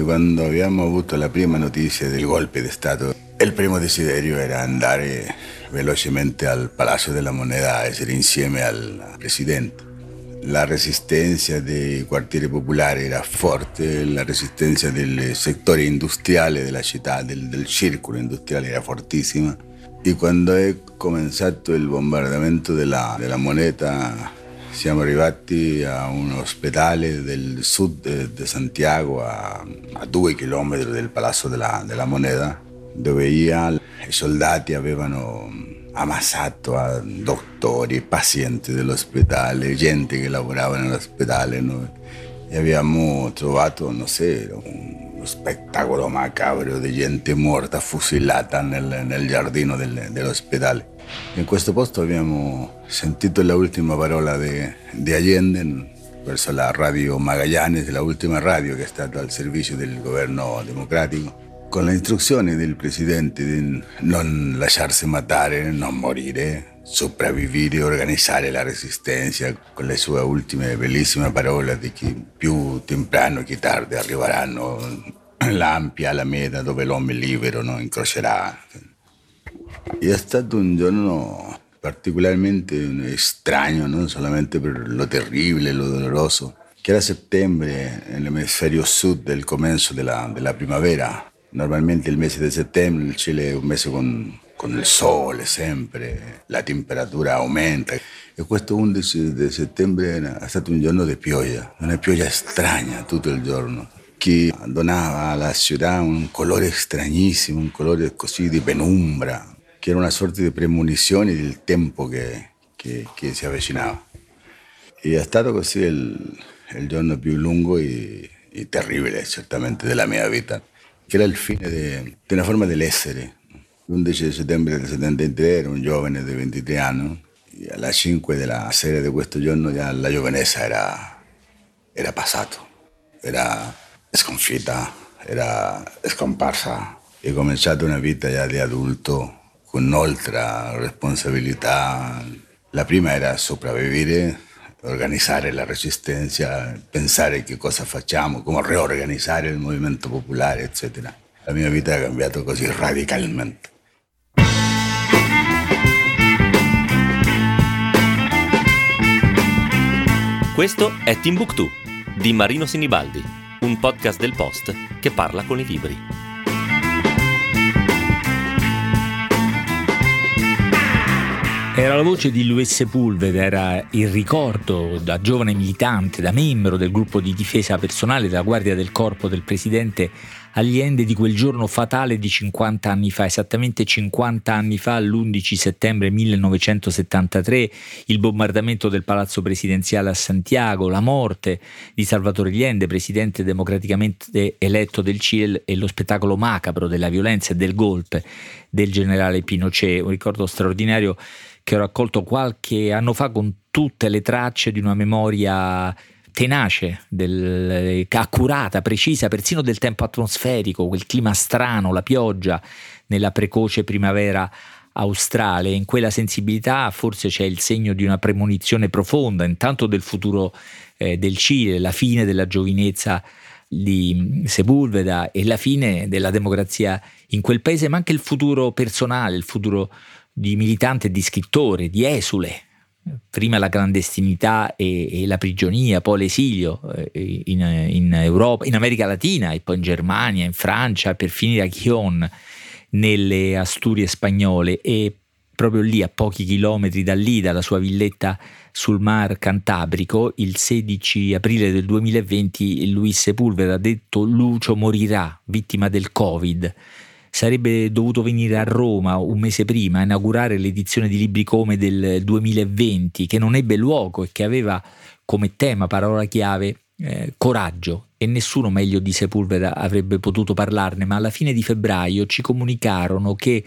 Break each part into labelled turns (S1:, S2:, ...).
S1: quando abbiamo avuto la prima notizia del golpe di Stato, il primo desiderio era andare velocemente al Palazzo della Moneda a essere insieme al presidente. La resistenza dei quartieri popolari era forte, la resistenza del settore industriale della città, del, del circolo industriale era fortissima. E quando è cominciato il bombardamento della, della moneta siamo arrivati a un ospedale del sud di Santiago, a, a, due chilometri del Palazzo della, della Moneta, dove i soldati avevano ammazzato a dottori, pazienti dell'ospedale, gente che lavorava nell'ospedale. Noi. E abbiamo trovato, non so, uno spettacolo macabro di gente morta, fucilata nel, nel giardino del, dell'ospedale. In questo posto abbiamo sentito la ultima parola di Allende verso la radio Magallanes, la ultima radio che è stata al servizio del governo democratico, con le istruzioni del presidente di non lasciarsi matare, non morire, sopravvivere e organizzare la resistenza, con le sue ultime bellissime parole di che più temprano che tardi arriveranno l'ampia Alameda dove l'uomo libero no, incrocerà è stato un giorno particolarmente strano, non solamente per lo terribile, lo doloroso, che era settembre nell'emisfero sud del comienzo della, della primavera. Normalmente il mese di settembre il Cile è un mese con, con il sole sempre, la temperatura aumenta. E questo 11 di settembre è stato un giorno di pioggia, una pioggia strana tutto il giorno che donava alla città un colore stranissimo, un colore così di penombra, che era una sorta di premonizione del tempo che, che, che si avvicinava. E è stato così il giorno più lungo e, e, terribile, certamente, della mia vita, che era il fine di una forma dell'essere. L'11 settembre del 73 ero un giovane di 23 anni e alle 5 della sera di questo giorno già la giovinezza era, era passato, era sconfitta, era scomparsa e ho cominciato una vita già di adulto con un'altra responsabilità. La prima era sopravvivere, organizzare la resistenza, pensare che cosa facciamo, come riorganizzare il movimento popolare, eccetera. La mia vita ha cambiato così radicalmente.
S2: Questo è Timbuktu di Marino Sinibaldi, un podcast del Post che parla con i libri.
S3: Era la voce di Luis Sepulveda, era il ricordo da giovane militante, da membro del gruppo di difesa personale della Guardia del Corpo del presidente Allende di quel giorno fatale di 50 anni fa, esattamente 50 anni fa, l'11 settembre 1973, il bombardamento del palazzo presidenziale a Santiago, la morte di Salvatore Allende, presidente democraticamente eletto del Cile e lo spettacolo macabro della violenza e del golpe del generale Pinochet, un ricordo straordinario che ho raccolto qualche anno fa con tutte le tracce di una memoria tenace, del, accurata, precisa, persino del tempo atmosferico, quel clima strano, la pioggia nella precoce primavera australe. In quella sensibilità forse c'è il segno di una premonizione profonda, intanto del futuro eh, del Cile, la fine della giovinezza di Sepulveda e la fine della democrazia in quel paese, ma anche il futuro personale, il futuro di militante, di scrittore, di esule. Prima la clandestinità e, e la prigionia, poi l'esilio eh, in, in, Europa, in America Latina e poi in Germania, in Francia, per finire a Chion nelle Asturie spagnole. E proprio lì a pochi chilometri da lì, dalla sua villetta sul mar Cantabrico, il 16 aprile del 2020 Luis Sepulveda ha detto Lucio morirà, vittima del Covid sarebbe dovuto venire a Roma un mese prima a inaugurare l'edizione di Libri Come del 2020, che non ebbe luogo e che aveva come tema, parola chiave, eh, coraggio. E nessuno meglio di Sepulveda avrebbe potuto parlarne, ma alla fine di febbraio ci comunicarono che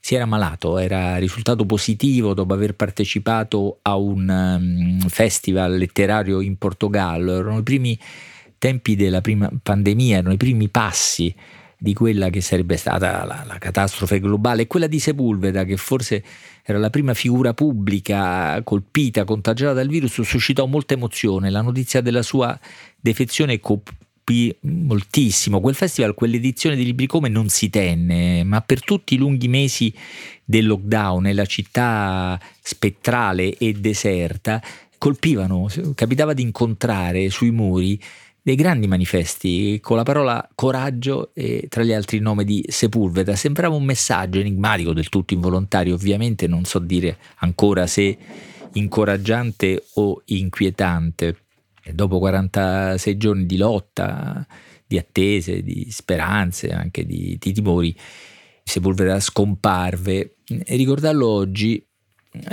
S3: si era malato, era risultato positivo dopo aver partecipato a un um, festival letterario in Portogallo, erano i primi tempi della prima pandemia, erano i primi passi di quella che sarebbe stata la, la, catastrofe globale, quella di Sepulveda, che forse era la prima figura pubblica colpita, contagiata dal virus, suscitò molta emozione. La notizia della sua defezione co- colpì moltissimo. Quel festival, quell'edizione di Libri Come non si tenne, ma per tutti i lunghi mesi del lockdown nella città spettrale e deserta colpivano, capitava di incontrare sui muri dei grandi manifesti con la parola coraggio e tra gli altri il nome di Sepulveda. Sembrava un messaggio enigmatico, del tutto involontario, ovviamente non so dire ancora se incoraggiante o inquietante. Dopo 46 giorni di lotta, di attese, di speranze, anche di, di timori, Sepulveda scomparve. E ricordarlo oggi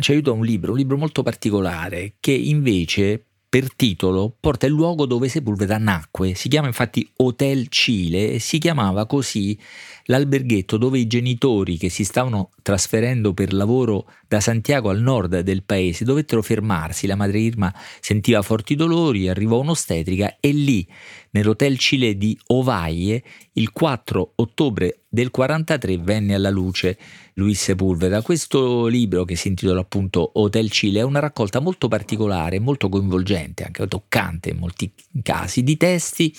S3: ci aiuta un libro, un libro molto particolare che invece per titolo porta il luogo dove Sepulveda nacque. Si chiama infatti Hotel Cile e si chiamava così l'alberghetto dove i genitori che si stavano trasferendo per lavoro da Santiago al nord del paese dovettero fermarsi. La madre Irma sentiva forti dolori, arrivò un'ostetrica e lì, nell'Hotel Cile di Ovaie, il 4 ottobre del 43 venne alla luce Luis Sepulveda. Questo libro che si intitola appunto Hotel Cile è una raccolta molto particolare, molto coinvolgente, anche toccante in molti casi, di testi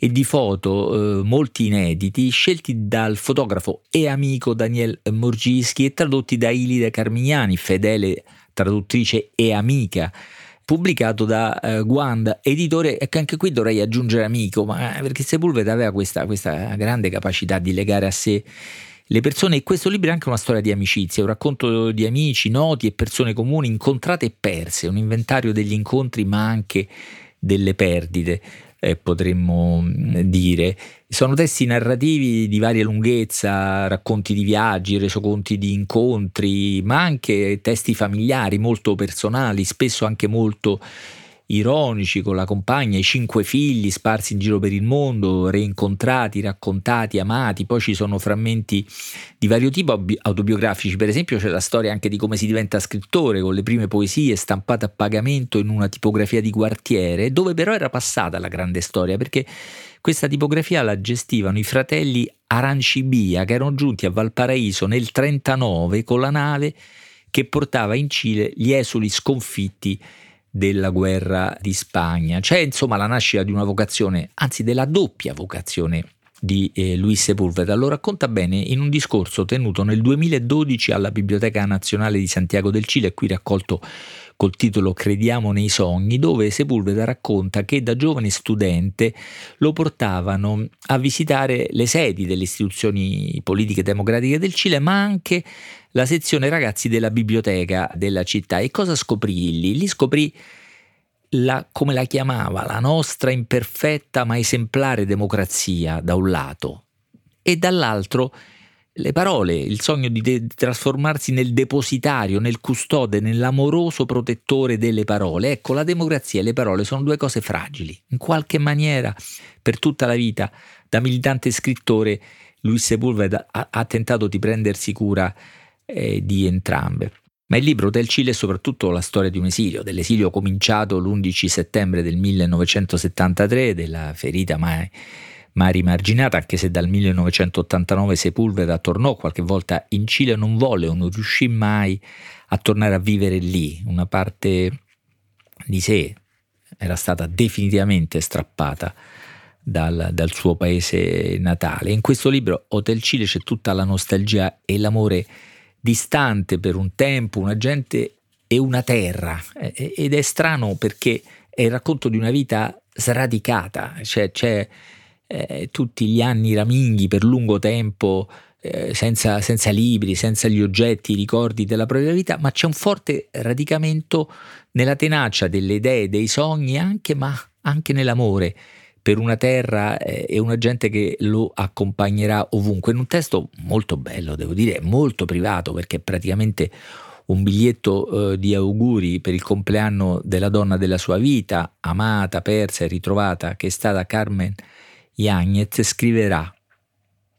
S3: e di foto, eh, molti inediti, scelti dal fotografo e amico Daniel Morgischi e tradotti da Ilide Carmignani, fedele traduttrice e amica pubblicato da uh, Guanda, editore, e che anche qui dovrei aggiungere amico, ma eh, perché Sepulveda aveva questa, questa grande capacità di legare a sé le persone. E questo libro è anche una storia di amicizia, un racconto di amici, noti e persone comuni incontrate e perse, un inventario degli incontri ma anche delle perdite eh, potremmo mm, dire. Sono testi narrativi di varia lunghezza, racconti di viaggi, resoconti di incontri, ma anche testi familiari molto personali, spesso anche molto ironici con la compagna, i cinque figli sparsi in giro per il mondo, reincontrati, raccontati, amati, poi ci sono frammenti di vario tipo autobiografici, per esempio c'è la storia anche di come si diventa scrittore con le prime poesie stampate a pagamento in una tipografia di quartiere, dove però era passata la grande storia, perché questa tipografia la gestivano i fratelli Arancibia che erano giunti a Valparaíso nel 39 con la nave che portava in Cile gli esuli sconfitti della guerra di Spagna. C'è insomma la nascita di una vocazione, anzi della doppia vocazione di eh, Luis Sepulveda. Lo racconta bene in un discorso tenuto nel 2012 alla Biblioteca Nazionale di Santiago del Cile, qui raccolto col titolo Crediamo nei sogni, dove Sepulveda racconta che da giovane studente lo portavano a visitare le sedi delle istituzioni politiche democratiche del Cile, ma anche la sezione ragazzi della biblioteca della città. E cosa scoprì lì? Lì scoprì la, come la chiamava, la nostra imperfetta ma esemplare democrazia da un lato e dall'altro le parole, il sogno di, de- trasformarsi nel depositario, nel custode, nell'amoroso protettore delle parole. Ecco, la democrazia e le parole sono due cose fragili. In qualche maniera, per tutta la vita, da militante scrittore, Luis Sepulveda ha, ha tentato di prendersi cura eh, di entrambe. Ma il libro del Cile è soprattutto la storia di un esilio, dell'esilio cominciato l'11 settembre del 1973, della ferita mai, mai rimarginata, anche se dal 1989 Sepulveda tornò qualche volta in Cile, non volle o non riuscì mai a tornare a vivere lì, una parte di sé era stata definitivamente strappata dal, dal, suo paese natale. In questo libro Hotel Cile c'è tutta la nostalgia e l'amore distante per un tempo, una gente e una terra. Ed è strano perché è il racconto di una vita sradicata, cioè c'è eh, tutti gli anni raminghi per lungo tempo. Eh, senza, senza, libri, senza gli oggetti, i ricordi della propria vita, ma c'è un forte radicamento nella tenacia delle idee, dei sogni, anche, ma anche nell'amore per una terra eh, e una gente che lo accompagnerà ovunque. In un testo molto bello, devo dire, molto privato, perché praticamente un biglietto eh, di auguri per il compleanno della donna della sua vita, amata, persa e ritrovata, che è stata Carmen Yagnez, scriverà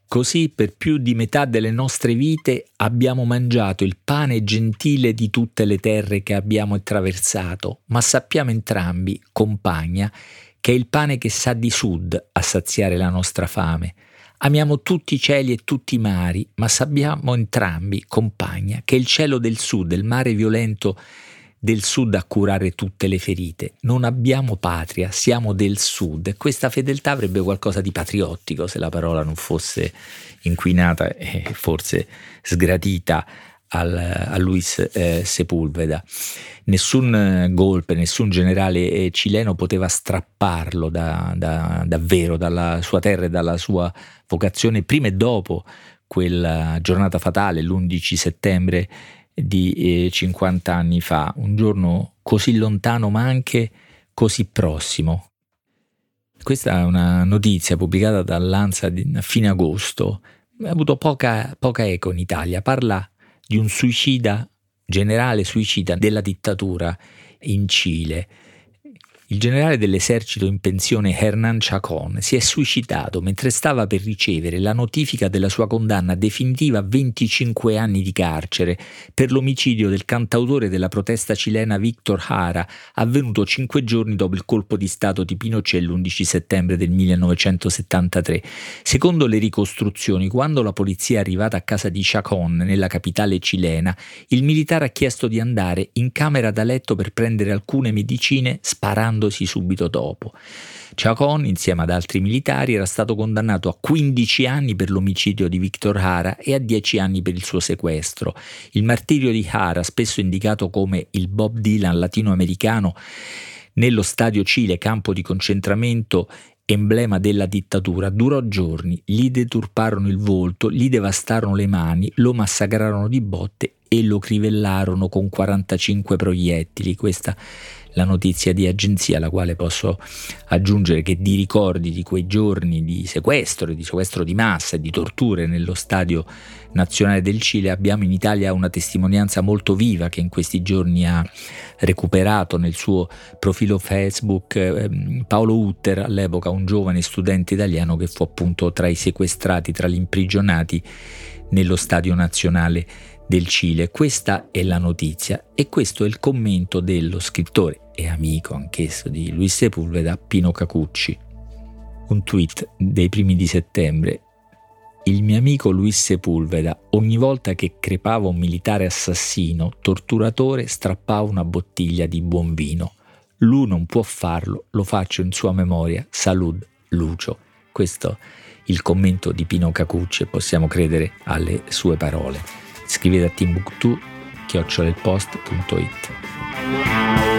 S3: Così per più di metà delle nostre vite abbiamo mangiato il pane gentile di tutte le terre che abbiamo attraversato, ma sappiamo entrambi, compagna, che è il pane che sa di sud a saziare la nostra fame. Amiamo tutti i cieli e tutti i mari, ma sappiamo entrambi, compagna, che il cielo del sud, il mare violento del sud a curare tutte le ferite. Non abbiamo patria, siamo del sud. Questa fedeltà avrebbe qualcosa di patriottico se la parola non fosse inquinata e forse sgradita al, a Luis eh, Sepulveda. Nessun eh, golpe, nessun generale eh, cileno poteva strapparlo da, da, davvero dalla sua terra e dalla sua vocazione prima e dopo quella giornata fatale, l'11 settembre di eh, 50 anni fa, un giorno così lontano ma anche così prossimo. Questa è una notizia pubblicata dall'Ansa a fine agosto, ha avuto poca, poca eco in Italia, parla di un suicida, generale suicida della dittatura in Cile il generale dell'esercito in pensione Hernan Chacon si è suicidato mentre stava per ricevere la notifica della sua condanna definitiva a 25 anni di carcere per l'omicidio del cantautore della protesta cilena Victor Hara, avvenuto cinque giorni dopo il colpo di Stato di Pinochet l'11 settembre del 1973. Secondo le ricostruzioni, quando la polizia è arrivata a casa di Chacon, nella capitale cilena, il militare ha chiesto di andare in camera da letto per prendere alcune medicine sparando suicidandosi subito dopo. Chacon, insieme ad altri militari, era stato condannato a 15 anni per l'omicidio di Victor Hara e a 10 anni per il suo sequestro. Il martirio di Hara, spesso indicato come il Bob Dylan latinoamericano, nello stadio Cile, campo di concentramento emblema della dittatura, durò giorni, gli deturparono il volto, gli devastarono le mani, lo massacrarono di botte e lo crivellarono con 45 proiettili. Questa la notizia di agenzia alla quale posso aggiungere che di ricordi di quei giorni di sequestro, di sequestro di massa e di torture nello stadio nazionale del Cile abbiamo in Italia una testimonianza molto viva che in questi giorni ha recuperato nel suo profilo Facebook eh, Paolo Utter, all'epoca un giovane studente italiano che fu appunto tra i sequestrati, tra gli imprigionati nello stadio nazionale del Cile. Questa è la notizia e questo è il commento dello scrittore e amico anch'esso di Luis Sepulveda, Pino Cacucci. Un tweet dei primi di settembre. Il mio amico Luis Sepulveda, ogni volta che crepava un militare assassino, torturatore, strappava una bottiglia di buon vino. Lui non può farlo, lo faccio in sua memoria. Salud, Lucio. Questo è il commento di Pino Cacucci e possiamo credere alle sue parole scrivete a timbuktu-post.it